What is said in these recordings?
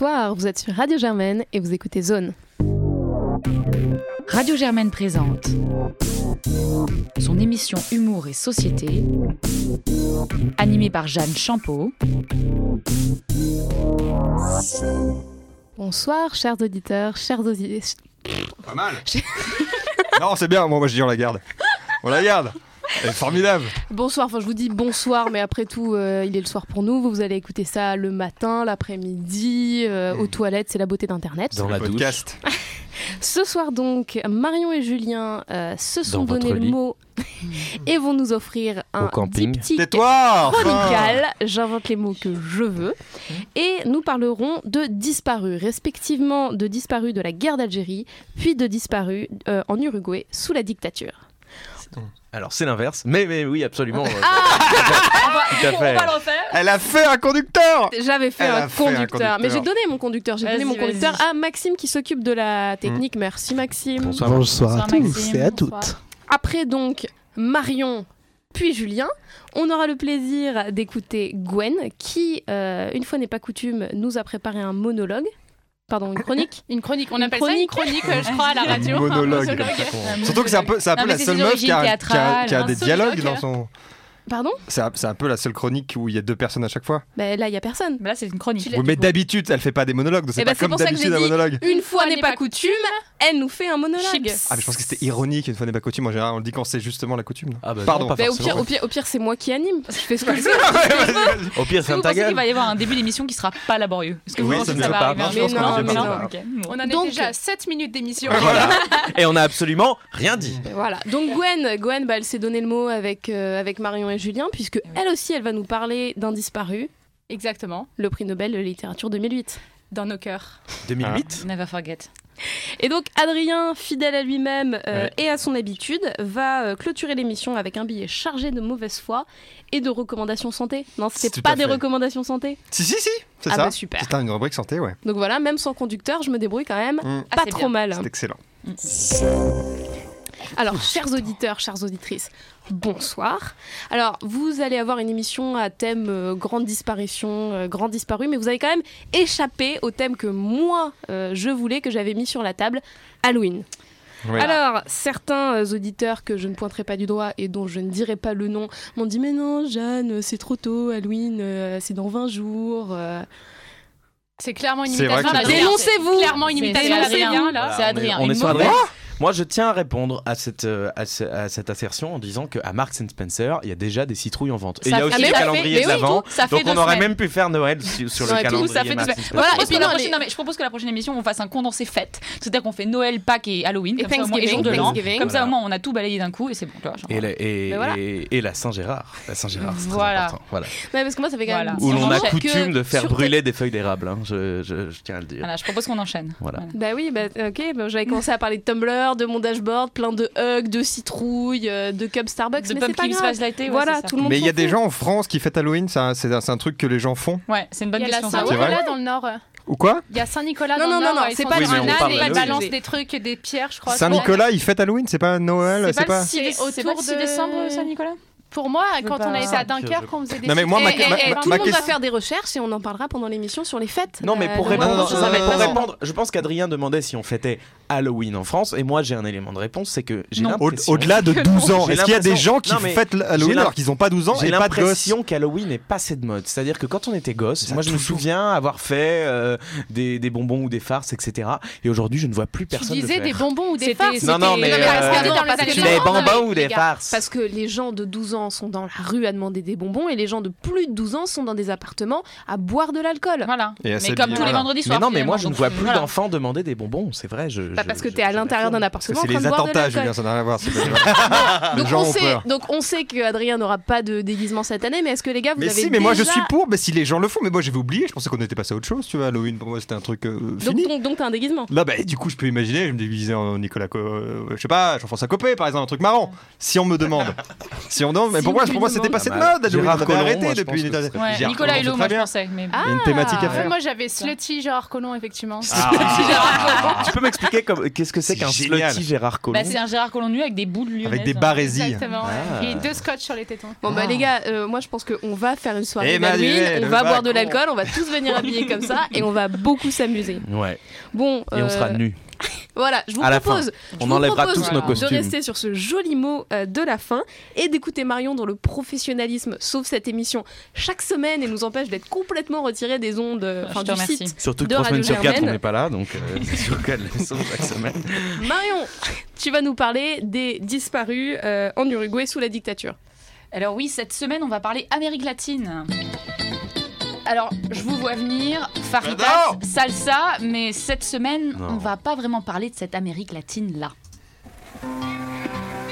Bonsoir, vous êtes sur Radio Germaine et vous écoutez Zone. Radio Germaine présente son émission Humour et Société, animée par Jeanne Champeau. Bonsoir, chers auditeurs, chers auditeurs. Pas mal. non, c'est bien, moi, moi je dis on la garde. On la garde. Elle est formidable. Bonsoir, enfin je vous dis bonsoir, mais après tout, euh, il est le soir pour nous. Vous, vous allez écouter ça le matin, l'après-midi, euh, aux toilettes, c'est la beauté d'Internet. Dans la. Podcast. Ce soir donc, Marion et Julien euh, se sont Dans donné le lit. mot et vont nous offrir un diptyque chronical. J'invente les mots que je veux. Et nous parlerons de disparus, respectivement de disparus de la guerre d'Algérie, puis de disparus euh, en Uruguay sous la dictature. Alors c'est l'inverse, mais, mais oui, absolument. Ah Tout à fait. le refaire Elle a fait un conducteur J'avais fait, Elle un a fait un conducteur, mais j'ai donné mon conducteur. J'ai donné Vas-y, mon conducteur à Maxime qui s'occupe de la technique. Merci Maxime. Bonsoir. Bonsoir, à tous Maxime. et à Bonsoir. toutes. Après donc Marion puis Julien, on aura le plaisir d'écouter Gwen qui, euh, une fois n'est pas coutume, nous a préparé un monologue. Pardon, une chronique Une chronique, on Une appelle ça une chronique, euh, je crois, à la radio. Un monologue. Un Surtout que c'est un peu, un peu la seule meuf qui a, qui a- qui a des un dialogues dans son. Pardon C'est un, c'est un peu la seule chronique où il y a deux personnes à chaque fois. Ben là, il y a personne. Là, c'est une chronique. Oui, mais d'habitude, elle fait pas des monologues, c'est Eh ben, pas c'est comme d'habitude un monologue. Une fois n'est pas coutume, elle nous fait un monologue. Chips. Ah, mais je pense que c'était ironique, une fois n'est pas coutume. En général, on le dit quand c'est justement la coutume. Ah bah non, Pardon. pas Ben, au, forcément. pire, au, pire, au pire, c'est moi qui anime. Je fais ce que je veux. Au pire, ferme vous ta gueule. va y avoir un début d'émission qui sera pas laborieux Est-ce que vous Oui, pensez ça que va pas. arriver un pas. On Donc- déjà à 7 minutes d'émission. Et on a absolument rien dit. Voilà. Donc Gwen, Gwen bah, elle s'est donné le mot avec, euh, avec Marion et Julien, puisque elle aussi, elle va nous parler d'un disparu, Exactement, le prix Nobel de littérature 2008. dans nos cœurs. 2008 Never forget. Et donc Adrien, fidèle à lui-même euh, Ouais. et à son habitude, va euh, clôturer l'émission avec un billet chargé de mauvaise foi et de recommandations santé. Non, c'était pas des fait. recommandations santé. Si, si, si, c'est Ah ça. bah super. C'est une rubrique santé, ouais. Donc voilà, même sans conducteur, je me débrouille quand même Mm. Ah, pas trop bien. mal. C'est excellent. Alors, chers auditeurs, chères auditrices, bonsoir. Alors, vous allez avoir une émission à thème euh, grande disparition, euh, grand disparu, mais vous avez quand même échappé au thème que moi, euh, je voulais, que j'avais mis sur la table, Halloween. Ouais. Alors, certains euh, auditeurs que je ne pointerai pas du doigt et dont je ne dirai pas le nom m'ont dit Mais non, Jeanne, c'est trop tôt, Halloween, euh, c'est dans 20 jours. euh. C'est clairement une imitation. Dénoncez-vous C'est Clairement une C'est- imitation c'est Adrien. là. C'est Adrien. On est, on est sur Adrien. Moi, je tiens à répondre à cette, euh, à, ce- à cette assertion en disant qu'à Marks Spencer, il y a déjà des citrouilles en vente. Et il y a aussi le calendrier de l'avant. Donc on aurait semaines. même pu faire Noël sur, le calendrier. Voilà, et propose puis que la non, prochaine- les- non, mais je propose que la prochaine émission on fasse un condensé fête. C'est-à-dire qu'on fait Noël, Pâques et Halloween. Et comme ça, au moins, et Thanksgiving, jour de l'an. Comme ça, Voilà. au moins, on a tout balayé d'un coup et c'est bon. genre. Et la, et, Mais voilà. et- et la Saint-Gérard. La Saint-Gérard, c'est Voilà. très important. Voilà. Parce que moi, ça fait quand même. Où l'on a coutume de faire brûler des feuilles d'érable. hein, je, tiens à le dire. Voilà, je propose qu'on enchaîne. Voilà. Bah oui, bah, ok, bah, j'avais commencé à parler de Tumblr, de mon dashboard, plein de hugs, de citrouilles, euh, de cups Starbucks, De mais c'est pas Pumpkin grave. Spice Latte, ouais, voilà, tout le monde Mais il y a des gens en France qui fêtent Halloween, c'est un, c'est un- c'est un truc que les gens font. Ouais, c'est une bonne Il y a la question. Saint-Nicolas dans le Nord. Ou quoi Il y a Saint-Nicolas Non, dans non, le non, Nord. non, ils c'est pas ils d'Halloween. balancent des trucs, des pierres, je crois. Saint-Nicolas, il fête Halloween, c'est pas Noël, c'est pas. Autour 6 de- décembre, Saint-Nicolas Pour moi, quand on a été à Dunkerque, on faisait des Non, mais moi, ma- ma- ma- tout le monde va question- faire des recherches et on en parlera pendant l'émission sur les fêtes. Non, mais Euh, pour non, non, non, non. répondre, je pense qu'Adrien demandait si on fêtait Halloween en France, et moi j'ai un élément de réponse, c'est que j'ai l'impression. Au-delà de 12 ans, est-ce qu'il y a des gens qui Non, fêtent Halloween alors qu'ils ont pas 12 ans J'ai et pas de gosses l'impression qu'Halloween n'est pas cette mode. C'est-à-dire que quand on était gosse, Ça moi je me souviens avoir fait euh, des, des bonbons ou des farces, etc. Et aujourd'hui, je ne vois plus Tu personne le disais faire. des bonbons ou des farces Non, non, mais, euh, Tu des 90, bonbons ou des farces Parce que les gens de 12 ans sont dans la rue à demander des bonbons et les gens de plus de 12 ans sont dans des appartements à boire de l'alcool. Voilà. Et Mais comme tous les vendredis soirs. non, mais moi je ne vois plus d'enfants demander des bonbons, c'est vrai. Je, Bah, parce que je- t'es à l'intérieur d'un appartement en c'est les attentats. Julien, ça n'a rien à voir. Donc on, sait, donc on sait que Adrien n'aura pas de déguisement cette année, mais est-ce que les gars vous Mais avez si, mais moi je suis pour. Mais si les gens le font, mais moi j'avais oublié. Je pensais qu'on était passé à autre chose. Tu vois, Halloween pour moi c'était un truc euh, Donc, fini. donc, donc t'as un déguisement. Là, bah, du coup, je peux imaginer, je me déguisais en Nicolas, Co- euh, je sais pas, Jean-François Copé, par exemple, un truc marrant. Si on me demande. Si on demande, mais Si pour moi, pour moi, c'était passé de Ah bah, mode. Halloween, arrêté depuis Nicolas Hulot, moi très je bien. pensais. Mais... Ah, une thématique à faire. Moi j'avais Slutty Gérard Collomb, effectivement. Tu peux m'expliquer comme- qu'est-ce que c'est qu'un génial. slutty Gérard Collomb Bah, c'est un Gérard Collomb nu avec des boules lyonnaises. Avec des hein. barésies. Exactement. ouais. Ah. Et deux scotch sur les tétons. Bon bah Ah. les gars, euh, moi je pense qu'on va faire une soirée Emmanuel d'Halloween, on va boire de l'alcool, on va tous venir habillés comme ça et on va beaucoup s'amuser. Ouais. Bon, Et on sera euh, nus. Voilà, je vous À propose, je On vous enlèvera propose tous nos de costumes. rester sur ce joli mot euh, de la fin et d'écouter Marion dans le professionnalisme, sauf cette émission chaque semaine et nous empêche d'être complètement retirés des ondes, euh, enfin du remercie. site. Surtout que de trois Radio semaines sur quatre, on Germaine. n'est pas là, donc euh, c'est sûr qu'elle le chaque semaine. Marion, tu vas nous parler des disparus euh, en Uruguay sous la dictature. Alors oui, cette semaine, on va parler Amérique latine. Alors, je vous vois venir, faritas, J'adore salsa, mais cette semaine, Non. on va pas vraiment parler de cette Amérique latine-là.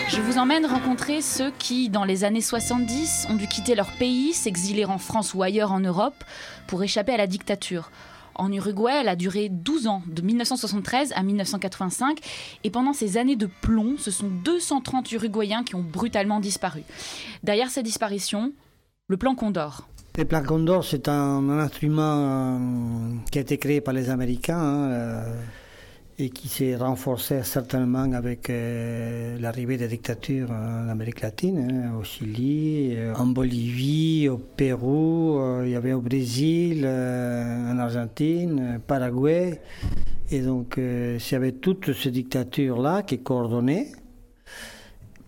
Je vous emmène rencontrer ceux qui, dans les années 70, ont dû quitter leur pays, s'exiler en France ou ailleurs en Europe pour échapper à la dictature. En Uruguay, elle a duré 12 ans, de 1973 à 1985, et pendant ces années de plomb, ce sont 230 Uruguayens qui ont brutalement disparu. Derrière ces disparitions, le plan Condor. Le plan Condor, c'est un, instrument euh, qui a été créé par les Américains hein, euh, et qui s'est renforcé certainement avec euh, l'arrivée des dictatures en Amérique latine, hein, au Chili, en Bolivie, au Pérou, il y avait au Brésil, en Argentine, Paraguay. Et donc, il y avait toutes ces dictatures-là qui coordonnaient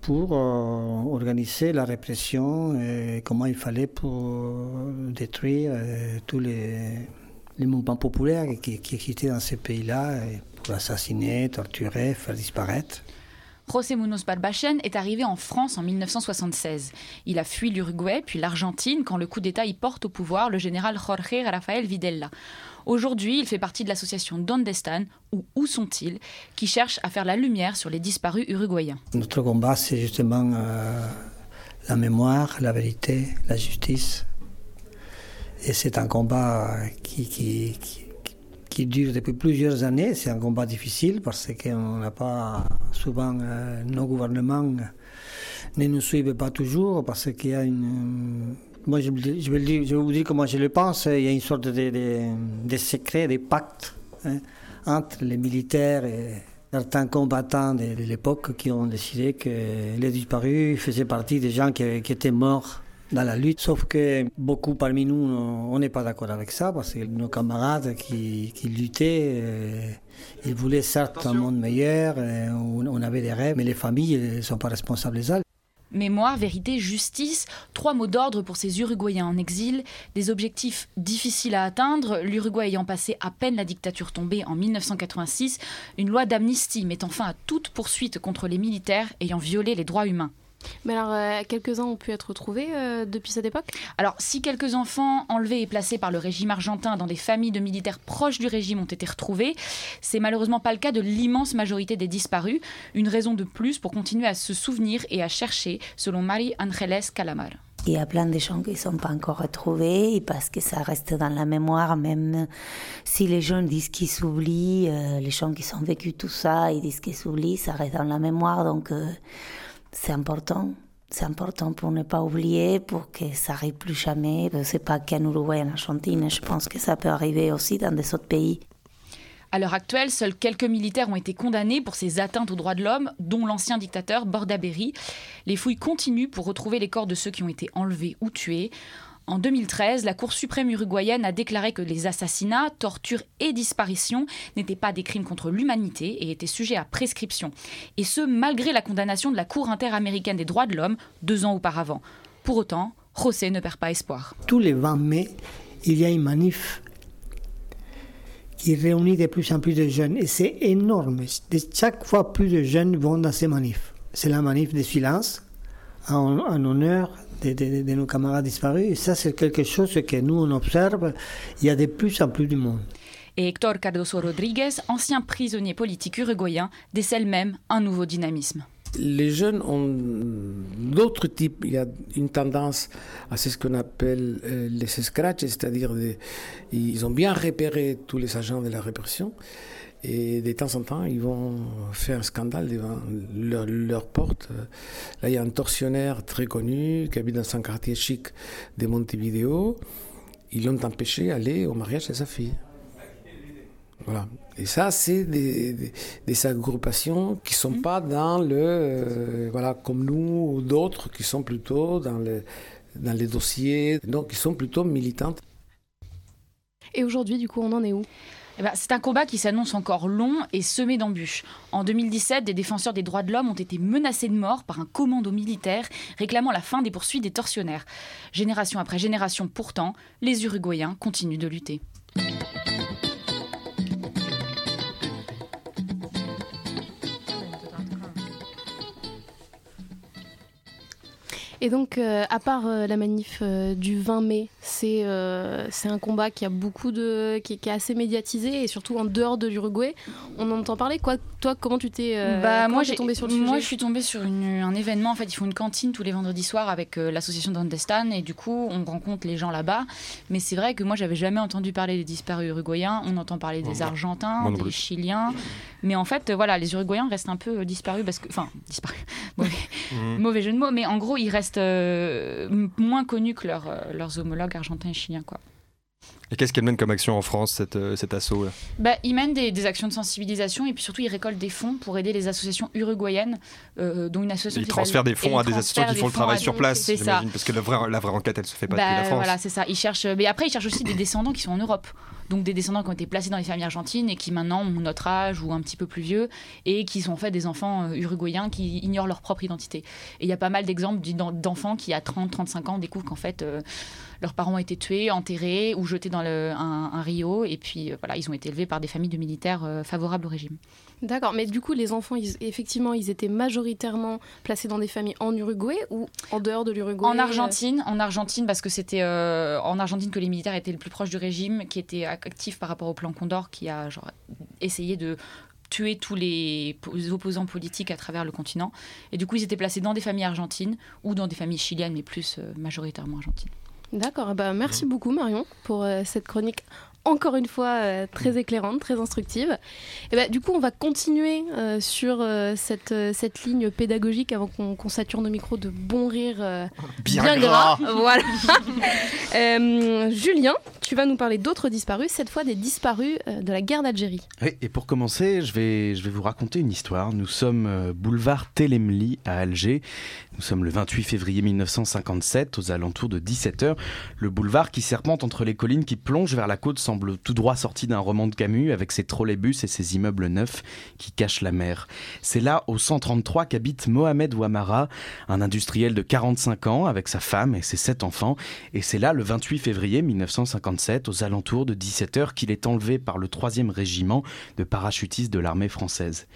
pour euh, organiser la répression et comment il fallait pour détruire euh, tous les, mouvements populaires qui, existaient dans ces pays-là pour assassiner, torturer, faire disparaître. José Munoz Balbachen est arrivé en France en 1976. Il a fui l'Uruguay puis l'Argentine quand le coup d'État y porte au pouvoir le général Jorge Rafael Videla. Aujourd'hui, il fait partie de l'association Donde Están, ou Où sont-ils, qui cherche à faire la lumière sur les disparus uruguayens. Notre combat, c'est justement euh, la mémoire, la vérité, la justice. Et c'est un combat qui, qui dure depuis plusieurs années. C'est un combat difficile parce qu'on n'a pas souvent euh, nos gouvernements ne nous suivent pas toujours parce qu'il y a une. Moi, je, je vais le dire- je vais vous dire comment je le pense. Il y a une sorte de, de, de secret, de pacte hein, entre les militaires et certains combattants de, de l'époque qui ont décidé que les disparus faisaient partie des gens qui, qui étaient morts dans la lutte. Sauf que beaucoup parmi nous, on n'est pas d'accord avec ça parce que nos camarades qui, qui luttaient, euh, ils voulaient certes un monde meilleur, euh, on, avait des rêves, mais les familles ne sont pas responsables de ça. Mémoire, vérité, justice, trois mots d'ordre pour ces Uruguayens en exil, des objectifs difficiles à atteindre, l'Uruguay ayant passé à peine la dictature tombée en 1986, une loi d'amnistie mettant fin à toute poursuite contre les militaires ayant violé les droits humains. Mais alors, euh, quelques-uns ont pu être retrouvés euh, depuis cette époque? Alors, si quelques enfants enlevés et placés par le régime argentin dans des familles de militaires proches du régime ont été retrouvés, c'est malheureusement pas le cas de l'immense majorité des disparus, une raison de plus pour continuer à se souvenir et à chercher, selon Marie Angeles Calamar. Il y a plein de gens qui ne sont pas encore retrouvés et parce que ça reste dans la mémoire, même si les gens disent qu'ils s'oublient, euh, les gens qui ont vécu tout ça, ils disent qu'ils s'oublient, ça reste dans la mémoire. Donc euh, c'est important. C'est important pour ne pas oublier, pour que ça arrive plus jamais. C'est pas qu'en Uruguay, en Argentine. Je pense que ça peut arriver aussi dans des autres pays. À l'heure actuelle, seuls quelques militaires ont été condamnés pour ces atteintes aux droits de l'homme, dont l'ancien dictateur Bordaberry. Les fouilles continuent pour retrouver les corps de ceux qui ont été enlevés ou tués. En 2013, la Cour suprême uruguayenne a déclaré que les assassinats, tortures et disparitions n'étaient pas des crimes contre l'humanité et étaient sujets à prescription. Et ce, malgré la condamnation de la Cour interaméricaine des droits de l'homme deux ans auparavant. Pour autant, José ne perd pas espoir. Tous les 20 mai, il y a une manif qui réunit de plus en plus de jeunes. Et c'est énorme. Chaque fois, plus de jeunes vont dans ces manifs. C'est la manif de silence en, en honneur de, de- de nos camarades disparus. Et ça, c'est quelque chose que nous, on observe. Il y a de plus en plus de monde. Et Héctor Cardoso Rodriguez, ancien prisonnier politique uruguayen, décèle même un nouveau dynamisme. Les jeunes ont d'autres types. Il y a une tendance à ce qu'on appelle euh, les scratchs, c'est-à-dire ils ont bien repéré tous les agents de la répression et de temps en temps ils vont faire un scandale devant leur, leur porte. Là, il y a un tortionnaire très connu qui habite dans un quartier chic de Montevideo. Ils l'ont empêché d'aller au mariage de sa fille. Voilà. Et ça, c'est des, des, des agrupations qui sont Mhm. pas dans le, euh, voilà, comme nous ou d'autres qui sont plutôt dans le, dans les dossiers, donc qui sont plutôt militantes. Et aujourd'hui, du coup, on en est où? Eh ben, c'est un combat qui s'annonce encore long et semé d'embûches. En 2017, des défenseurs des droits de l'homme ont été menacés de mort par un commando militaire réclamant la fin des poursuites des tortionnaires. Génération après génération, pourtant, les Uruguayens continuent de lutter. Et donc, euh, à part euh, la manif euh, du 20 mai, c'est euh, c'est un combat qui a beaucoup de, qui, qui est assez médiatisé et surtout en dehors de l'Uruguay, on en entend parler. Quoi, toi, comment tu t'es euh, Bah, moi, j'ai tombé sur le moi, sujet je suis tombée sur une- un événement. En fait, ils font une cantine tous les vendredis soirs avec euh, l'association d'Andestan et du coup, on rencontre les gens là-bas. Mais c'est vrai que moi, j'avais jamais entendu parler des disparus uruguayens. On entend parler des Argentins, Moi des. Chiliens. Mais en fait, voilà, les Uruguayens restent un peu disparus parce que, enfin, disparus. mauvais, Mhm. mauvais jeu de mots. Mais en gros, ils restent euh, moins connus que leurs, euh, leurs homologues argentins et chiliens, quoi. Et qu'est-ce qu'elle mène comme action en France, cette, euh, cet assaut là Bah, ils mènent des, des actions de sensibilisation et puis surtout ils récoltent des fonds pour aider les associations uruguayennes, euh, dont une association Ils qui transfèrent des fonds à des associations qui font le travail sur place, j'imagine, parce que la vraie, la vraie enquête, elle se fait pas Bah, depuis la France. Voilà, c'est ça. Ils cherchent, mais après ils cherchent aussi des descendants qui sont en Europe. Donc des descendants qui ont été placés dans les familles argentines et qui maintenant ont notre âge ou un petit peu plus vieux et qui sont en fait des enfants euh, uruguayens qui ignorent leur propre identité. Et il y a pas mal d'exemples d'en- d'enfants qui à 30, 35 ans découvrent qu'en fait euh, leurs parents ont été tués, enterrés ou jetés dans le, un, un rio et puis euh, voilà, ils ont été élevés par des familles de militaires euh, favorables au régime. D'accord, mais du coup, les enfants, ils- effectivement, ils étaient majoritairement placés dans des familles en Uruguay ou en dehors de l'Uruguay En Argentine, en Argentine parce que c'était euh, en Argentine que les militaires étaient le plus proches du régime, qui était actif par rapport au plan Condor, qui a genre, essayé de tuer tous les po- opposants politiques à travers le continent. Et du coup, ils étaient placés dans des familles argentines ou dans des familles chiliennes, mais plus euh, majoritairement argentines. D'accord, bah merci beaucoup Marion pour euh, cette chronique encore une fois euh, très éclairante, très instructive. Et bah, du coup, on va continuer euh, sur cette, cette ligne pédagogique avant qu'on qu'on sature nos micros de bons rires euh, Bien gras. Voilà. Julien, tu vas nous parler d'autres disparus, cette fois des disparus de la guerre d'Algérie. Oui, et pour commencer, je vais, je vais vous raconter une histoire. Nous sommes boulevard Telemli à Alger. Nous sommes le 28 février 1957, aux alentours de 17h. Le boulevard qui serpente entre les collines qui plongent vers la côte semble tout droit sorti d'un roman de Camus avec ses trolleybus et ses immeubles neufs qui cachent la mer. C'est là, au 133, qu'habite Mohamed Ouamara, un industriel de 45 ans avec sa femme et ses sept enfants. Et c'est là, le 28 février 1957, aux alentours de 17h, qu'il est enlevé par le 3e régiment de parachutistes de l'armée française.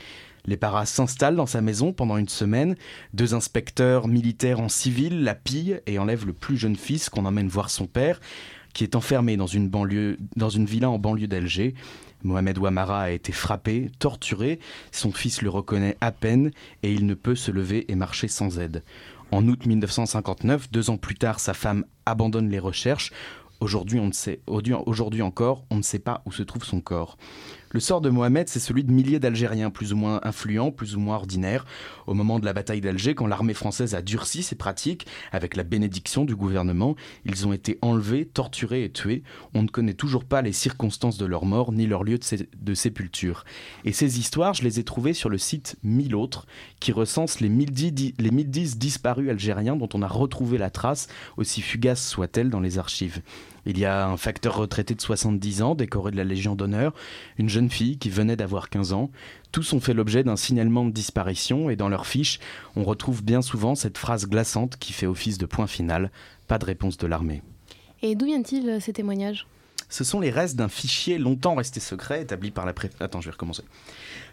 Les paras s'installent dans sa maison pendant une semaine. Deux inspecteurs militaires en civil la pillent et enlèvent le plus jeune fils qu'on emmène voir son père, qui est enfermé dans une, dans une villa en banlieue d'Alger. Mohamed Ouamara a été frappé, torturé. Son fils le reconnaît à peine et il ne peut se lever et marcher sans aide. En août 1959, deux ans plus tard, sa femme abandonne les recherches. Aujourd'hui, on ne sait, aujourd'hui encore, on ne sait pas où se trouve son corps. Le sort de Mohamed, c'est celui de milliers d'Algériens, plus ou moins influents, plus ou moins ordinaires. Au moment de la bataille d'Alger, quand l'armée française a durci ses pratiques, avec la bénédiction du gouvernement, ils ont été enlevés, torturés et tués. On ne connaît toujours pas les circonstances de leur mort, ni leur lieu de, sé- de sépulture. Et ces histoires, je les ai trouvées sur le site 1000 autres, qui recense les 1010, di- les 1010 disparus algériens dont on a retrouvé la trace, aussi fugace soit-elle, dans les archives. Il y a un facteur retraité de 70 ans, décoré de la Légion d'honneur, une jeune fille qui venait d'avoir 15 ans. Tous ont fait l'objet d'un signalement de disparition et dans leurs fiches, on retrouve bien souvent cette phrase glaçante qui fait office de point final pas de réponse de l'armée. Et d'où viennent-ils euh, ces témoignages? Ce sont les restes d'un fichier longtemps resté secret établi par la préfecture. Attends, je vais recommencer.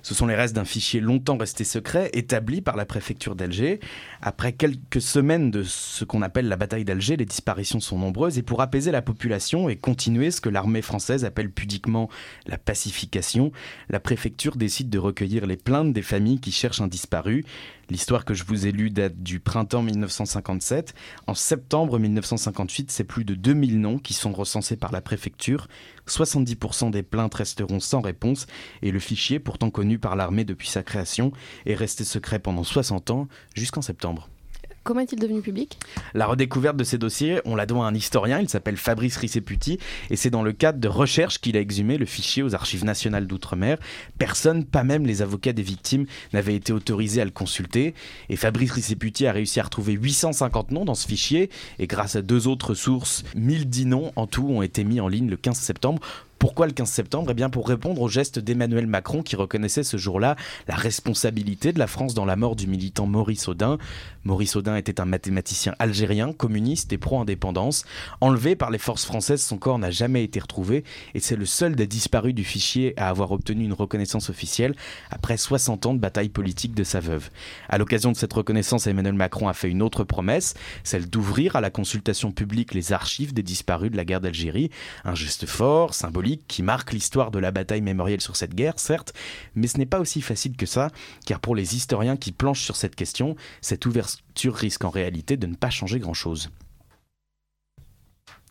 Ce sont les restes d'un fichier longtemps resté secret établi par la préfecture d'Alger. Après quelques semaines de ce qu'on appelle la bataille d'Alger, les disparitions sont nombreuses et pour apaiser la population et continuer ce que l'armée française appelle pudiquement la pacification, la préfecture décide de recueillir les plaintes des familles qui cherchent un disparu. L'histoire que je vous ai lue date du printemps 1957. En septembre 1958, c'est plus de 2000 noms qui sont recensés par la préfecture. 70% des plaintes resteront sans réponse et le fichier, pourtant connu par l'armée depuis sa création, est resté secret pendant 60 ans jusqu'en septembre. Comment est-il devenu public? La redécouverte de ces dossiers, on la doit à un historien, il s'appelle Fabrice Risseputi, et c'est dans le cadre de recherches qu'il a exhumé le fichier aux archives nationales d'outre-mer. Personne, pas même les avocats des victimes, n'avait été autorisé à le consulter, et Fabrice Risseputi a réussi à retrouver 850 noms dans ce fichier, et grâce à deux autres sources, 1010 noms en tout ont été mis en ligne le 15 septembre. Pourquoi le 15 septembre? Eh bien pour répondre au geste d'Emmanuel Macron qui reconnaissait ce jour-là la responsabilité de la France dans la mort du militant Maurice Audin. Maurice Audin était un mathématicien algérien, communiste et pro-indépendance. Enlevé par les forces françaises, son corps n'a jamais été retrouvé et c'est le seul des disparus du fichier à avoir obtenu une reconnaissance officielle après 60 ans de bataille politique de sa veuve. À l'occasion de cette reconnaissance, Emmanuel Macron a fait une autre promesse, celle d'ouvrir à la consultation publique les archives des disparus de la guerre d'Algérie. Un geste fort, symbolique qui marque l'histoire de la bataille mémorielle sur cette guerre, certes, mais ce n'est pas aussi facile que ça, car pour les historiens qui planchent sur cette question, cette ouverture risque en réalité de ne pas changer grand-chose.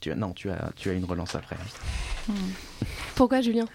Tu as, non, tu as, tu as une relance après. Pourquoi Julien?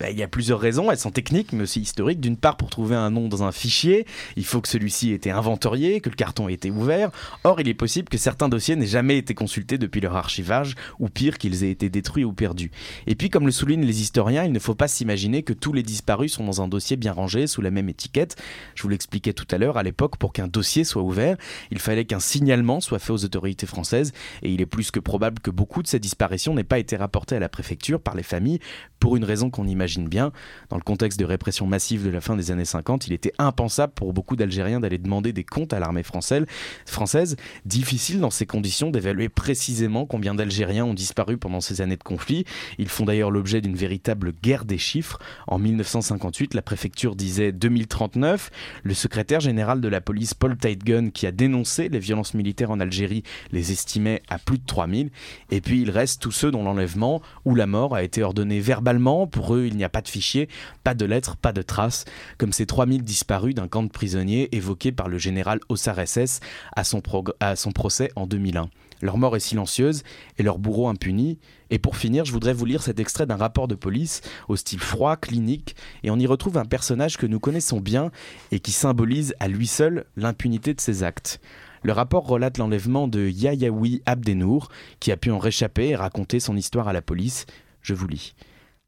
Ben, il y a plusieurs raisons, elles sont techniques mais aussi historiques. D'une part, pour trouver un nom dans un fichier, il faut que celui-ci ait été inventorié, que le carton ait été ouvert. Or, il est possible que certains dossiers n'aient jamais été consultés depuis leur archivage, ou pire, qu'ils aient été détruits ou perdus. Et puis, comme le soulignent les historiens, il ne faut pas s'imaginer que tous les disparus sont dans un dossier bien rangé, sous la même étiquette. Je vous l'expliquais tout à l'heure, à l'époque, pour qu'un dossier soit ouvert, il fallait qu'un signalement soit fait aux autorités françaises, et il est plus que probable que beaucoup de ces disparitions n'aient pas été rapportées à la préfecture par les familles, pour une raison qu'on imagine bien. Dans le contexte de répression massive de la fin des années 50, il était impensable pour beaucoup d'Algériens d'aller demander des comptes à l'armée française. Difficile dans ces conditions d'évaluer précisément combien d'Algériens ont disparu pendant ces années de conflit. Ils font d'ailleurs l'objet d'une véritable guerre des chiffres. En 1958, la préfecture disait 2039. Le secrétaire général de la police, Paul Tightgun, qui a dénoncé les violences militaires en Algérie, les estimait à plus de 3000. Et puis il reste tous ceux dont l'enlèvement ou la mort a été ordonné verbalement. Pour eux, il n'y a pas de fichier, pas de lettres, pas de traces, comme ces 3000 disparus d'un camp de prisonniers évoqué par le général Ossar SS à son, à son procès en 2001. Leur mort est silencieuse et leur bourreau impuni. Et pour finir, je voudrais vous lire cet extrait d'un rapport de police au style froid, clinique, et on y retrouve un personnage que nous connaissons bien et qui symbolise à lui seul l'impunité de ses actes. Le rapport relate l'enlèvement de Yayaoui Abdenour, qui a pu en réchapper et raconter son histoire à la police. Je vous lis.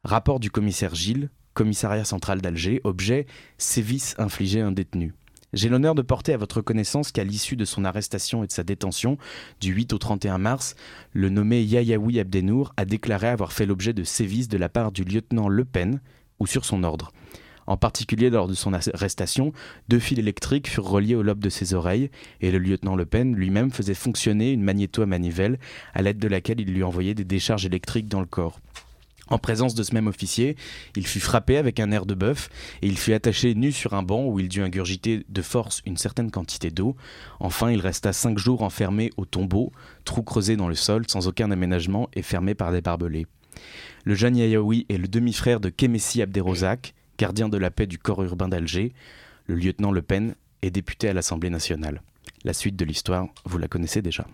Rapport du commissaire Gilles, commissariat central d'Alger, objet sévices infligés à un détenu. J'ai l'honneur de porter à votre connaissance qu'à l'issue de son arrestation et de sa détention, du 8 au 31 mars, le nommé Yayaoui Abdenour a déclaré avoir fait l'objet de sévices de la part du lieutenant Le Pen, ou sur son ordre. En particulier lors de son arrestation, deux fils électriques furent reliés au lobe de ses oreilles, et le lieutenant Le Pen lui-même faisait fonctionner une magnéto à manivelle, à l'aide de laquelle il lui envoyait des décharges électriques dans le corps. En présence de ce même officier, il fut frappé avec un air de bœuf et il fut attaché nu sur un banc où il dut ingurgiter de force une certaine quantité d'eau. Enfin, il resta cinq jours enfermé au tombeau, trou creusé dans le sol, sans aucun aménagement et fermé par des barbelés. Le jeune Yayaoui est le demi-frère de Kemessi Abderozak, gardien de la paix du corps urbain d'Alger. Le lieutenant Le Pen est député à l'Assemblée nationale. La suite de l'histoire, vous la connaissez déjà.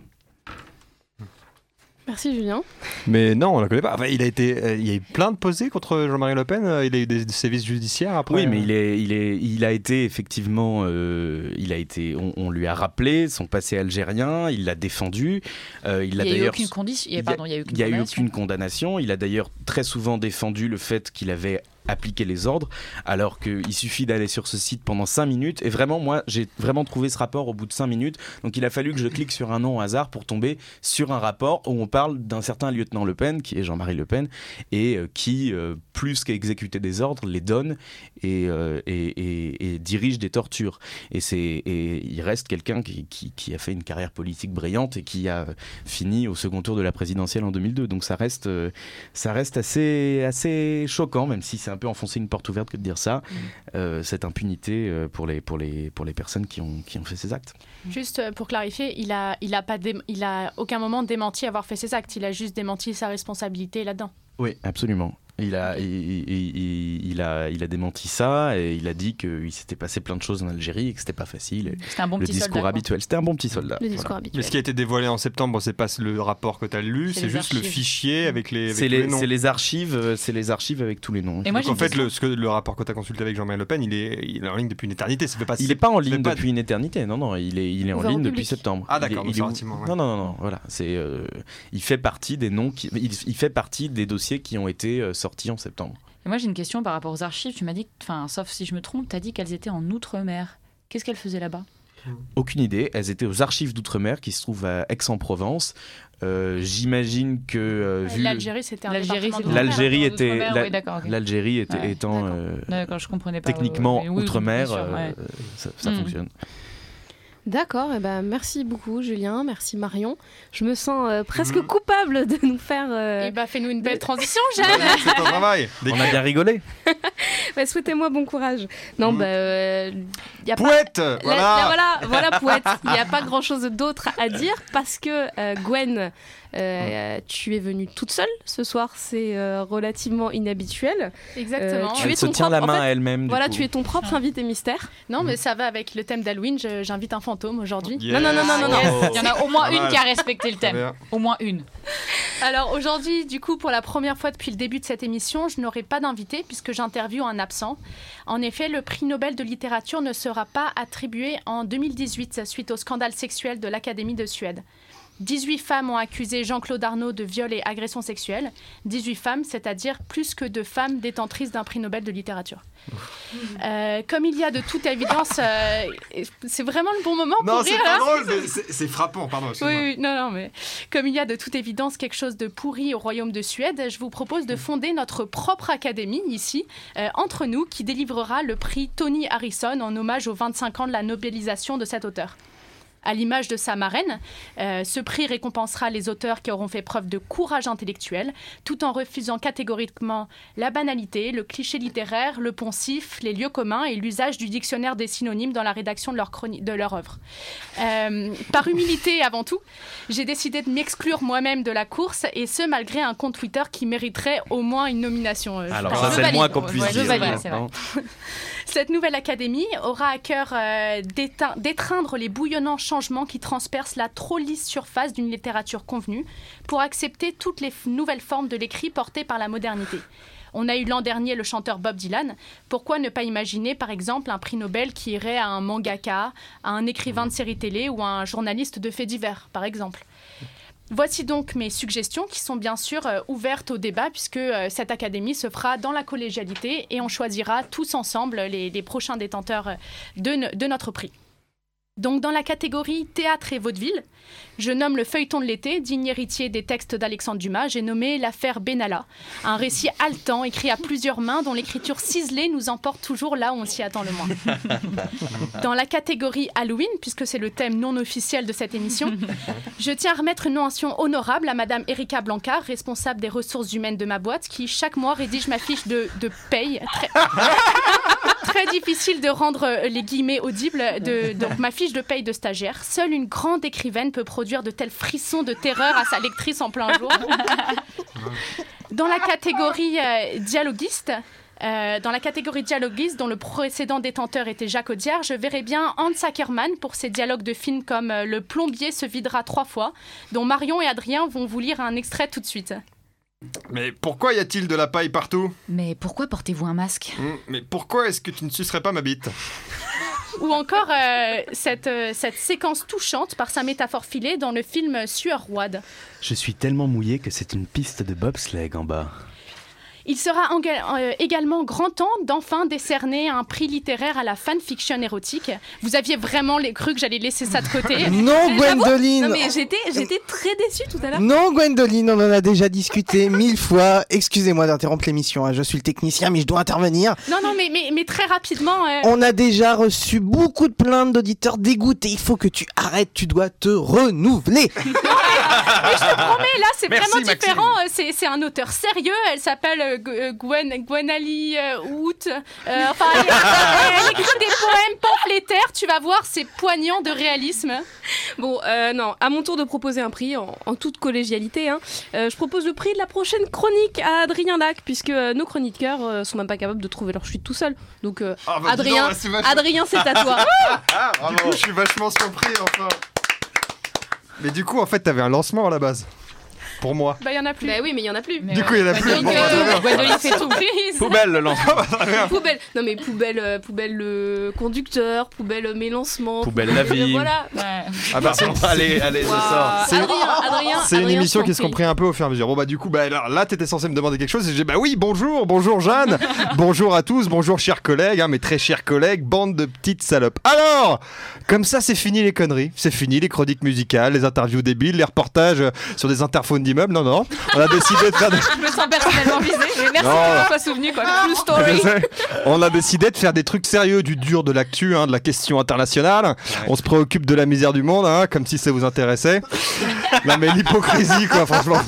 Merci Julien. Mais non, on la connaît pas. Enfin, il a été, euh, il y a eu plein de posés contre Jean-Marie Le Pen. euh, Il a eu des, des sévices judiciaires après. Oui, mais il, est, il, est, il a été effectivement, euh, il a été, on, on lui a rappelé son passé algérien, il l'a défendu. euh, il Il a n'y a eu d'ailleurs, aucune condition. il y a- Pardon, il y a eu aucune condamnation. Il a d'ailleurs très souvent défendu le fait qu'il avait appliqué les ordres, alors qu'il suffit d'aller sur ce site pendant 5 minutes. Et vraiment, moi, j'ai vraiment trouvé ce rapport au bout de 5 minutes. Donc il a fallu que je clique sur un nom au hasard pour tomber sur un rapport où on parle d'un certain lieutenant Le Pen, qui est Jean-Marie Le Pen, et euh, qui, euh, plus qu'exécuter des ordres, les donne et, euh, dirige des tortures. Et, et il reste quelqu'un qui, a fait une carrière politique brillante et qui a fini au second tour de la présidentielle en 2002. Donc ça reste, ça reste assez, assez choquant, même si c'est peu enfoncer une porte ouverte que de dire ça, euh, cette impunité euh, pour, les, pour, les, pour les personnes qui ont, qui ont fait ces actes. Juste euh, pour clarifier, il a, il a pas, dé- il a aucun moment démenti avoir fait ses actes. Il a juste démenti sa responsabilité là-dedans. Oui, absolument. Il a, il, il- il- il a, il a démenti ça et il a dit qu'il s'était passé plein de choses en Algérie et que c'était pas facile. C'était un bon le petit discours soldat, habituel. C'était un bon petit soldat. Le discours Voilà. habituel. Mais ce qui a été dévoilé en septembre, c'est pas le rapport que tu as lu, C'est juste le archives. fichier avec les, avec tous les, noms. c'est les archives, c'est les archives avec tous les noms. Et moi, Donc en fait, le, ce que- le rapport que tu as consulté avec Jean-Marie Le Pen, il est, il est en ligne depuis une éternité. Ça fait pas Il n'est pas en ligne pas- depuis une éternité, non, non, il est, il est en ligne depuis septembre. Ah, Il est- d'accord, il donc est ouais. Non, non, non, non, voilà, c'est, euh, il fait partie des noms, qui, il, il fait partie des dossiers qui ont été euh, en septembre. Et moi, j'ai une question par rapport aux archives. Tu m'as dit, enfin, sauf si je me trompe, tu as dit qu'elles étaient en Outre-mer. Qu'est-ce qu'elles faisaient là-bas? Aucune idée, elles étaient aux archives d'outre-mer qui se trouvent à Aix-en-Provence. Euh, J'imagine que euh, vu L'Algérie, c'était un L'Algérie, était, l'Algérie était- Ouais, étant d'accord. euh, je comprenais pas. techniquement Oui, oui, oui, outre-mer, euh, ça Mm. fonctionne. D'accord, et ben merci beaucoup Julien, merci Marion. Je me sens euh, presque Mhm. coupable de nous faire. euh, Eh bah, fais-nous une belle transition, Jeanne. C'est ton travail. Des- On a bien rigolé. bah, Souhaitez-moi bon courage. Non, Mhm. bah, euh, y a pas. Pouette La- Voilà la- voilà, voilà, Pouette. Il n'y a pas grand chose d'autre à dire parce que euh, Gwen, euh, tu es venue toute seule ce soir. C'est euh, relativement inhabituel. Exactement. Euh, tu Elle es se ton tient la propre- en main fait, à elle-même. du Voilà, coup. tu es ton propre invité mystère. Non, mais ça va avec le thème d'Halloween. J'invite un fantôme aujourd'hui? Yes. Non, non, non, non, non. Il y en a au moins une qui a respecté le thème. Au moins une. Alors aujourd'hui, du coup, pour la première fois depuis le début de cette émission, je n'aurai pas d'invité puisque j'interviewe un absent. En effet, le prix Nobel de littérature ne sera pas attribué en 2018 suite au scandale sexuel de l'Académie de Suède. 18 femmes ont accusé Jean-Claude Arnaud de viol et agression sexuelle. 18 femmes, c'est-à-dire plus que de femmes détentrices d'un prix Nobel de littérature. Euh, comme il y a de toute évidence, euh, c'est vraiment le bon moment Non, pour c'est rire pas là drôle, c'est c'est frappant, pardon. oui, non, non, mais comme il y a de toute évidence quelque chose de pourri au royaume de Suède, je vous propose de fonder notre propre académie ici, euh, entre nous, qui délivrera le prix Tony Harrison en hommage aux 25 ans de la nobelisation de cet auteur. À l'image de sa marraine, euh, ce prix récompensera les auteurs qui auront fait preuve de courage intellectuel, tout en refusant catégoriquement la banalité, le cliché littéraire, le poncif, les lieux communs et l'usage du dictionnaire des synonymes dans la rédaction de leur, chroni- de leur œuvre. Euh, par humilité avant tout, j'ai décidé de m'exclure moi-même de la course, et ce malgré un compte Twitter qui mériterait au moins une nomination. Euh, Alors ça, c'est le moins qu'on puisse Ouais, dire. valide. Cette nouvelle académie aura à cœur euh, d'étreindre les bouillonnants changements qui transpercent la trop lisse surface d'une littérature convenue pour accepter toutes les nouvelles formes de l'écrit portées par la modernité. On a eu l'an dernier le chanteur Bob Dylan. Pourquoi ne pas imaginer, par exemple, un prix Nobel qui irait à un mangaka, à un écrivain de série télé ou à un journaliste de faits divers, par exemple? Voici donc mes suggestions qui sont bien sûr euh, ouvertes au débat puisque euh, cette académie se fera dans la collégialité et on choisira tous ensemble les, prochains détenteurs euh, de, de notre prix. Donc dans la catégorie théâtre et vaudeville, je nomme le feuilleton de l'été, digne héritier des textes d'Alexandre Dumas, j'ai nommé l'affaire Benalla, un récit haletant écrit à plusieurs mains dont l'écriture ciselée nous emporte toujours là où on s'y attend le moins. Dans la catégorie Halloween, puisque c'est le thème non officiel de cette émission, je tiens à remettre une mention honorable à Madame Erika Blancard, responsable des ressources humaines de ma boîte, qui chaque mois rédige ma fiche de, de paye. Très, très difficile de rendre euh, les guillemets audibles. De, donc ma fiche de paye de stagiaire. Seule une grande écrivaine peut produire de tels frissons de terreur à sa lectrice en plein jour. Dans la catégorie euh, dialoguiste, euh, dans la catégorie dialoguiste, dont le précédent détenteur était Jacques Audiard, je verrais bien Hans Ackermann pour ses dialogues de films comme euh, Le plombier se videra trois fois, dont Marion et Adrien vont vous lire un extrait tout de suite. Mais pourquoi y a-t-il de la paille partout? Mais pourquoi portez-vous un masque? Hum, Mais pourquoi est-ce que tu ne sucerais pas ma bite? Ou encore euh, cette, euh, cette séquence touchante par sa métaphore filée dans le film Sueur Roide. Je suis tellement mouillé que c'est une piste de bobsleigh en bas. Il sera euh, également grand temps d'enfin décerner un prix littéraire à la fanfiction érotique. Vous aviez vraiment les cru que j'allais laisser ça de côté. Non, Gwendoline Non, mais j'étais, j'étais très déçue tout à l'heure. Non, Gwendoline, on en a déjà discuté mille fois. Excusez-moi d'interrompre l'émission, hein, je suis le technicien, mais je dois intervenir. Non, non, mais, mais, mais très rapidement. euh, On a déjà reçu beaucoup de plaintes d'auditeurs dégoûtés. Il faut que tu arrêtes, tu dois te renouveler. Mais je te promets, là, c'est vraiment Maxime. différent. Euh, C'est c'est un auteur sérieux. Elle s'appelle euh, euh, Gwen, Gwenali euh, Hoot. Euh, enfin, elle, elle écrit des poèmes pamphlétaires. Tu vas voir, c'est poignant de réalisme. Bon, euh, non, à mon tour de proposer un prix en, en toute collégialité. hein. Euh, je propose le prix de la prochaine chronique à Adrien Lac, puisque euh, nos chroniqueurs euh, sont même pas capables de trouver leur chute tout seuls. Donc, euh, Ah, bah, Adrien, donc, c'est vachement- Adrien, c'est à toi. Du coup, je suis vachement surpris, enfin. Mais du coup, en fait, t'avais un lancement à la base. Pour moi. Bah, il y en a plus. bah oui, mais il y en a plus. Mais Du coup, il y en a plus. Gwendoline Bon, fait bah, tout. Poubelle le lancement. Poubelle. Non mais poubelle, euh, poubelle le conducteur, poubelle euh, mes lancements. Poubelle la vie. Voilà. Ouais. Ah bah, allez, allez, je Waouh. sors. C'est- Adrien, Adrien, C'est une émission qui se comprend un peu au fur et à mesure. Bon bah du coup bah alors, là t'étais censé me demander quelque chose et j'ai dit, bah oui bonjour bonjour Jeanne bonjour à tous bonjour chers collègues hein, mes très chers collègues bande de petites salopes. Alors comme ça c'est fini les conneries c'est fini les chroniques musicales les interviews débiles les reportages euh, sur des interphones d'immeubles non non on a décidé de faire des... Je me sens personnellement visée, mais merci Non. de m'en soit souvenu. Quoi. True story. On a décidé de faire des trucs sérieux, du dur, de l'actu, hein, de la question internationale. On se préoccupe de la misère du monde, hein, comme si ça vous intéressait. non mais l'hypocrisie, quoi, franchement.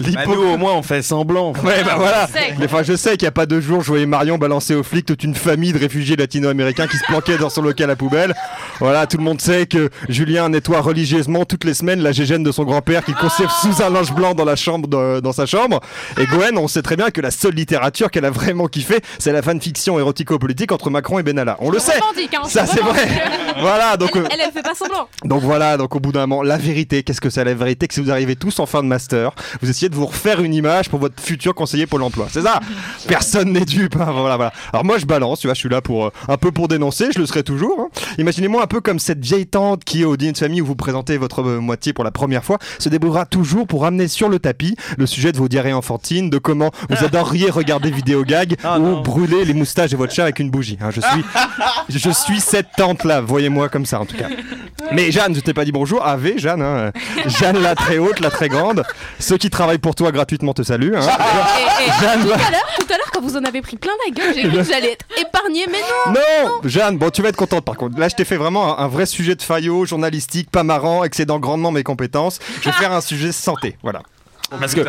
Bah, nous, au moins, on fait semblant. Ouais, bah voilà. Mais enfin, je sais qu'il n'y a pas deux jours, je voyais Marion balancer aux flics toute une famille de réfugiés latino-américains qui se planquaient dans son local à poubelle. Voilà, tout le monde sait que Julien nettoie religieusement toutes les semaines la gégène de son grand-père qu'il conserve sous un linge blanc dans la chambre, de- dans sa chambre. Et Gwen, on sait très bien que la seule littérature qu'elle a vraiment kiffé, c'est la fanfiction érotico-politique entre Macron et Benalla. On le sait. Hein, Ça, c'est vrai. Voilà, donc. euh, Elle, elle, elle fait pas semblant. donc voilà, donc au bout d'un moment, la vérité, qu'est-ce que c'est la vérité? Que si vous arrivez tous en fin de master, vous essayez de vous refaire une image pour votre futur conseiller Pôle emploi. C'est ça Personne n'est dupe. hein, voilà, voilà. Alors moi, je balance, tu vois, je suis là pour euh, un peu pour dénoncer, je le serai toujours. hein. Imaginez-moi un peu comme cette vieille tante qui, au dîner de famille où vous présentez votre euh, moitié pour la première fois, se débrouillera toujours pour amener sur le tapis le sujet de vos diarrhées enfantines, de comment vous adoriez regarder vidéo gag Ah, ou non. brûler les moustaches de votre chat avec une bougie. hein. Je suis, je suis cette tante-là. Voyez-moi comme ça, en tout cas. Mais Jeanne, je t'ai pas dit bonjour. Ave, Jeanne. hein. Jeanne, la très haute, la très grande. Ceux qui travaillent pour toi gratuitement te saluent. hein. Et- et- Jeanne, tout à l'heure, tout à l'heure, quand vous en avez pris plein la gueule, j'ai cru que j'allais être épargnée, mais non. Non, Jeanne, bon, tu vas être contente par contre. Là, je t'ai fait vraiment un, un vrai sujet de faillot, journalistique, pas marrant, excédant grandement mes compétences. Je vais faire un sujet santé, voilà. Parce que,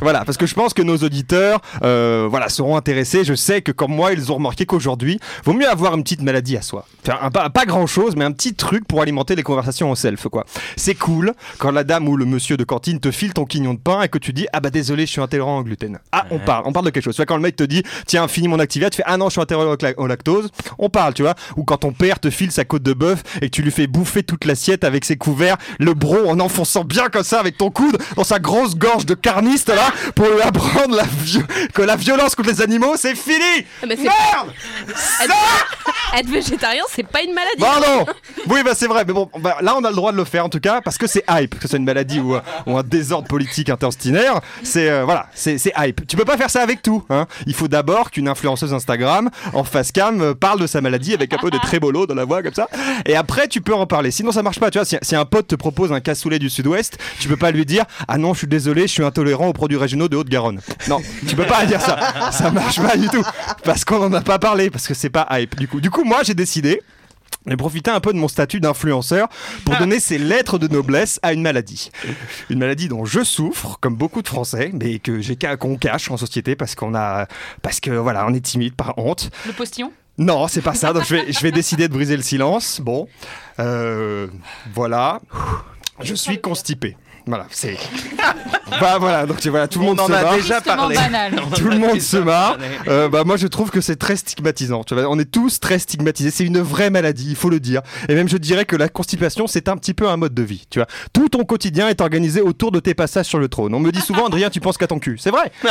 voilà, parce que je pense que nos auditeurs euh, voilà, seront intéressés. Je sais que comme moi, ils ont remarqué qu'aujourd'hui, vaut mieux avoir une petite maladie à soi. Un, pas, pas grand chose, mais un petit truc pour alimenter les conversations en self. quoi. C'est cool quand la dame ou le monsieur de cantine te file ton quignon de pain et que tu dis Ah bah désolé, je suis intolérant au gluten. Ah, on parle, on parle de quelque chose. Tu vois, quand le mec te dit Tiens, finis mon activité, tu fais Ah non, je suis intolérant au lactose, on parle, tu vois. Ou quand ton père te file sa côte de bœuf et que tu lui fais bouffer toute l'assiette avec ses couverts, le bro en enfonçant bien comme ça avec ton coude dans sa grosse gorge de carniste là pour lui apprendre la que la violence contre les animaux c'est fini Mais c'est Merde être, être végétarien, c'est pas une maladie. Pardon Oui, bah c'est vrai, mais bon, bah, là on a le droit de le faire en tout cas, parce que c'est hype, que ce soit une maladie ou, ou un désordre politique intestinaire, c'est euh, voilà, c'est c'est hype. Tu peux pas faire ça avec tout, hein. Il faut d'abord qu'une influenceuse Instagram en face cam euh, parle de sa maladie avec un peu de trébolo dans la voix comme ça, et après tu peux en parler. Sinon ça marche pas, tu vois. Si, si un pote te propose un cassoulet du Sud-Ouest, tu peux pas lui dire ah non, je suis désolé, je suis intolérant aux produits régionaux de Haute-Garonne. Non, tu peux pas dire ça. Ça marche pas du tout, parce qu'on en a pas parlé, parce que c'est pas hype. Du coup, du coup, moi j'ai décidé et profiter un peu de mon statut d'influenceur pour donner ses lettres de noblesse à une maladie. Une maladie dont je souffre, comme beaucoup de Français, mais que j'ai qu'on cache en société parce qu'on a, parce que voilà, on est timide par honte. Le postillon? Non, c'est pas ça. Donc je vais, je vais décider de briser le silence. Bon, Euh, voilà. Je suis constipé. Voilà, c'est. bah voilà, donc voilà, tout le monde On en se a marre. déjà parlé. Tout le monde se marre. Euh, bah moi je trouve que c'est très stigmatisant. Tu vois, on est tous très stigmatisés. C'est une vraie maladie, il faut le dire. Et même je dirais que la constipation c'est un petit peu un mode de vie. Tu vois, tout ton quotidien est organisé autour de tes passages sur le trône. On me dit souvent Adrien, tu penses qu'à ton cul. C'est vrai. Mais,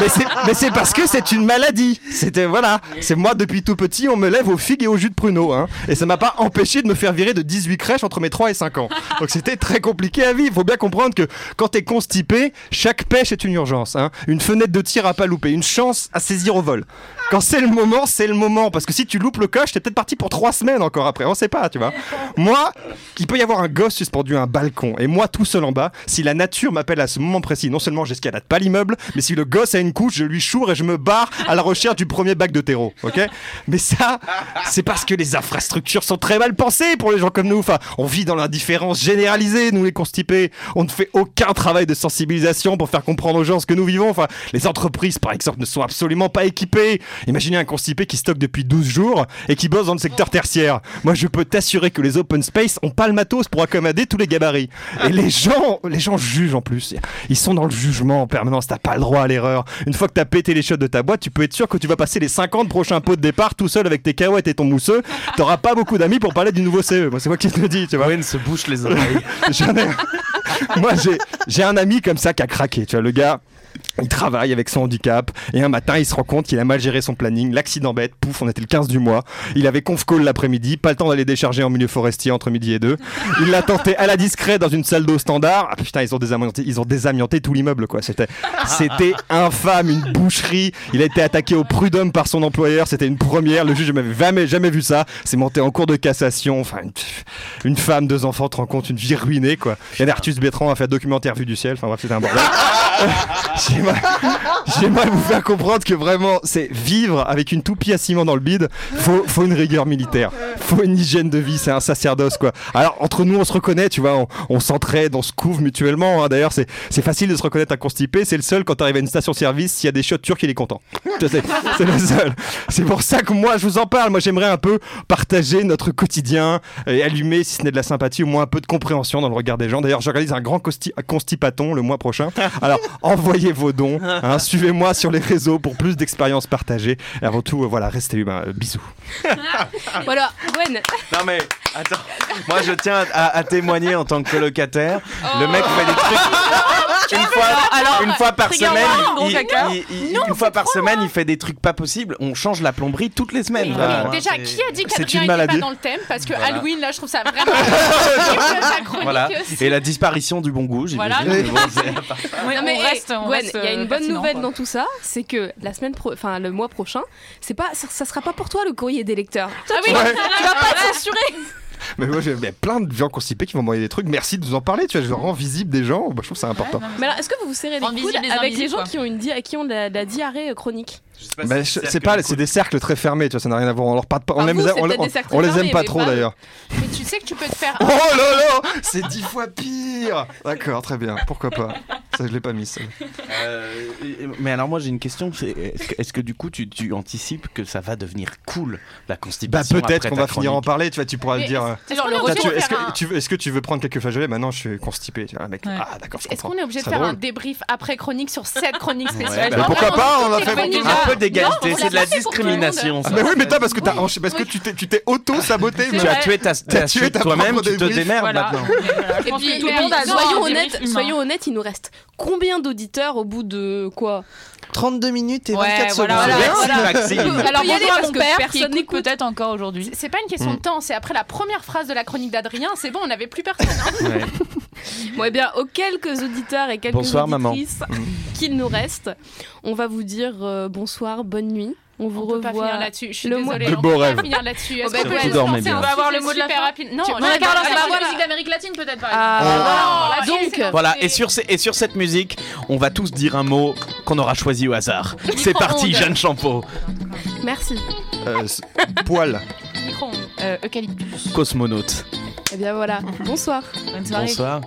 mais c'est mais c'est parce que c'est une maladie. C'était voilà. C'est moi depuis tout petit, on me lève aux figues et au jus de pruneau. Hein. Et ça m'a pas empêché de me faire virer de 18 crèches entre mes 3 et 5 ans. Donc c'était très compliqué à vivre. Faut bien comprendre que quand t'es constipé, chaque pêche est une urgence. Hein. Une fenêtre de tir à pas louper, une chance à saisir au vol. Quand c'est le moment, c'est le moment. Parce que si tu loupes le coche, t'es peut-être parti pour trois semaines encore après. On sait pas, tu vois. Moi, il peut y avoir un gosse suspendu à un balcon. Et moi, tout seul en bas, si la nature m'appelle à ce moment précis, non seulement j'escalade pas l'immeuble, mais si le gosse a une couche, je lui choure et je me barre à la recherche du premier bac de terreau. Ok? Mais ça, c'est parce que les infrastructures sont très mal pensées pour les gens comme nous. Enfin, on vit dans l'indifférence généralisée, nous les constipés. On ne fait aucun travail de sensibilisation pour faire comprendre aux gens ce que nous vivons. Enfin, les entreprises, par exemple, ne sont absolument pas équipées. Imaginez un constipé qui stocke depuis 12 jours et qui bosse dans le secteur tertiaire. Moi, je peux t'assurer que les open space ont pas le matos pour accommoder tous les gabarits. Et les gens, les gens jugent en plus. Ils sont dans le jugement en permanence. T'as pas le droit à l'erreur. Une fois que t'as pété les shots de ta boîte, tu peux être sûr que tu vas passer les 50 prochains pots de départ tout seul avec tes cahuètes et ton mousseux. T'auras pas beaucoup d'amis pour parler du nouveau CE. Moi, c'est moi qui te le dis, tu vois. Owen se bouche les oreilles. Moi, j'ai un ami comme ça qui a craqué. Tu vois, le gars. Il travaille avec son handicap et un matin il se rend compte qu'il a mal géré son planning, l'accident bête, pouf, on était le 15 du mois. Il avait conf call l'après-midi, pas le temps d'aller décharger en milieu forestier entre midi et deux. Il l'a tenté à la discrète dans une salle d'eau standard. Ah, putain, ils ont désamianté, ils ont désamianté tout l'immeuble quoi. C'était, c'était infâme, une boucherie. Il a été attaqué au prud'homme par son employeur. C'était une première. Le juge n'avait jamais, jamais vu ça. C'est monté en cours de cassation. Enfin, une, femme, deux enfants, te rends compte, une vie ruinée quoi. Yann Arthus Bertrand a fait un documentaire Vue du ciel. Enfin bref, c'était un bordel. J'aimerais- vous faire comprendre que vraiment, c'est vivre avec une toupie à ciment dans le bide. Faut, faut une rigueur militaire. Faut une hygiène de vie. C'est un sacerdoce, quoi. Alors, entre nous, on se reconnaît, tu vois, on, s'entraide, on se couvre mutuellement. hein. D'ailleurs, c'est c'est facile de se reconnaître un constipé. C'est le seul quand t'arrives à une station-service, s'il y a des shots turcs, il est content. C'est le seul. C'est pour ça que moi, je vous en parle. Moi, j'aimerais un peu partager notre quotidien et allumer, si ce n'est de la sympathie, au moins un peu de compréhension dans le regard des gens. D'ailleurs, j'organise un grand constipaton le mois prochain. Alors, envoyez vos dons. hein. Suivez-moi sur les réseaux pour plus d'expériences partagées. Et avant tout, euh, voilà, restez humains. Euh, bisous. Voilà, Gwen. Non mais attends, moi je tiens à, à témoigner en tant que colocataire. Le mec fait des trucs une fois, une fois par trigger semaine. warning, gros il- caca. il- il- une fois par semaine, il fait des trucs pas possibles. On change la plomberie toutes les semaines. Vraiment, hein, Déjà, qui a dit c'est qu'Adrien une n'était pas maladie. dans le thème Parce que Voilà. Halloween, là, je trouve ça vraiment. Chronique Voilà. aussi. Et la disparition du bon goût, j'imagine. Voilà. mais bon, c'est- Ouais, Non, mais, on hey, reste, on Gwen, reste, il y a une bonne nouvelle quoi. dans tout ça, c'est que la semaine pro, enfin le mois prochain, c'est pas, ça, ça sera pas pour toi le courrier des lecteurs. Ah oui, Tu vas pas censurer. Mais moi, j'ai il y a plein de gens constipés qui vont m'envoyer des trucs. Merci de nous en parler. Tu vois, je rends visible des gens. Bah, je trouve ça important. Mais alors, est-ce que vous vous serrez les coudes avec les gens quoi. qui ont une di- qui ont de la, de la diarrhée euh, chronique Bah, c'est pas, c'est des cercles très fermés. Tu vois, ça n'a rien à voir. On leur parle pas. On, Enfin, aime- vous, c'est on- peut-être on- des cercles on les aime pas trop pas- d'ailleurs. Mais tu sais que tu peux te faire. Oh là là, c'est dix fois pire. D'accord, très bien. Pourquoi pas Ça, je l'ai pas mis. ça. Euh, mais alors moi j'ai une question. c'est- Est-ce que, du coup tu, tu anticipes que ça va devenir cool la Bah constipation peut-être après qu'on va finir en parler. Tu vois, tu pourras le Mais dire. Est-ce le faire que, tu veux- prendre quelques flageolets Maintenant, je suis constipé. Tu vois, mec. Ouais. Ah, d'accord, Est-ce qu'on est obligé de faire un débrief après chronique sur cette chronique spéciale bah, pourquoi pas, on toutes a peu d'égalité, c'est de l'a pas discrimination. Ça. bah oui, mais toi, parce que t'as parce que tu t'es, tu t'es auto-saboté. Mais- Tu as tué ta, T'as t'as tué tué ta toi-même, tu te démerdes Voilà. maintenant. Et puis, que tout le monde a soyons honnêtes, soyons honnêtes, il nous reste combien d'auditeurs au bout de quoi? 32 minutes et Ouais, 24 voilà, secondes. voilà, Merci, voilà. Maxime. Alors peut y aller bonjour à parce mon que père qui personne écoute n'écoute. peut-être encore aujourd'hui. C'est- pas une question de temps, c'est après la première phrase de la chronique d'Adrien, c'est bon, on n'avait plus personne. hein. Ouais. Bon, eh bien, aux quelques auditeurs et quelques Bonsoir, auditrices qu'il nous reste, on va vous dire euh, bonsoir, bonne nuit. On vous On peut pas revoit. finir là-dessus. Je suis le désolée. De on beaux peut pas finir là-dessus. On va avoir le mot de la fin rapide Non, Tu- ça va là, avoir là, musique d'Amérique latine peut-être par Ah. Ah, donc, Voilà, et sur, ces- et sur cette musique, on va tous dire un mot qu'on aura choisi au hasard. C'est parti. Jeanne Champeau. Merci. Euh, poil. Euh, Eucalyptus. Cosmonaute. Eh bien voilà. Bonsoir. Bonne soirée. Bonsoir.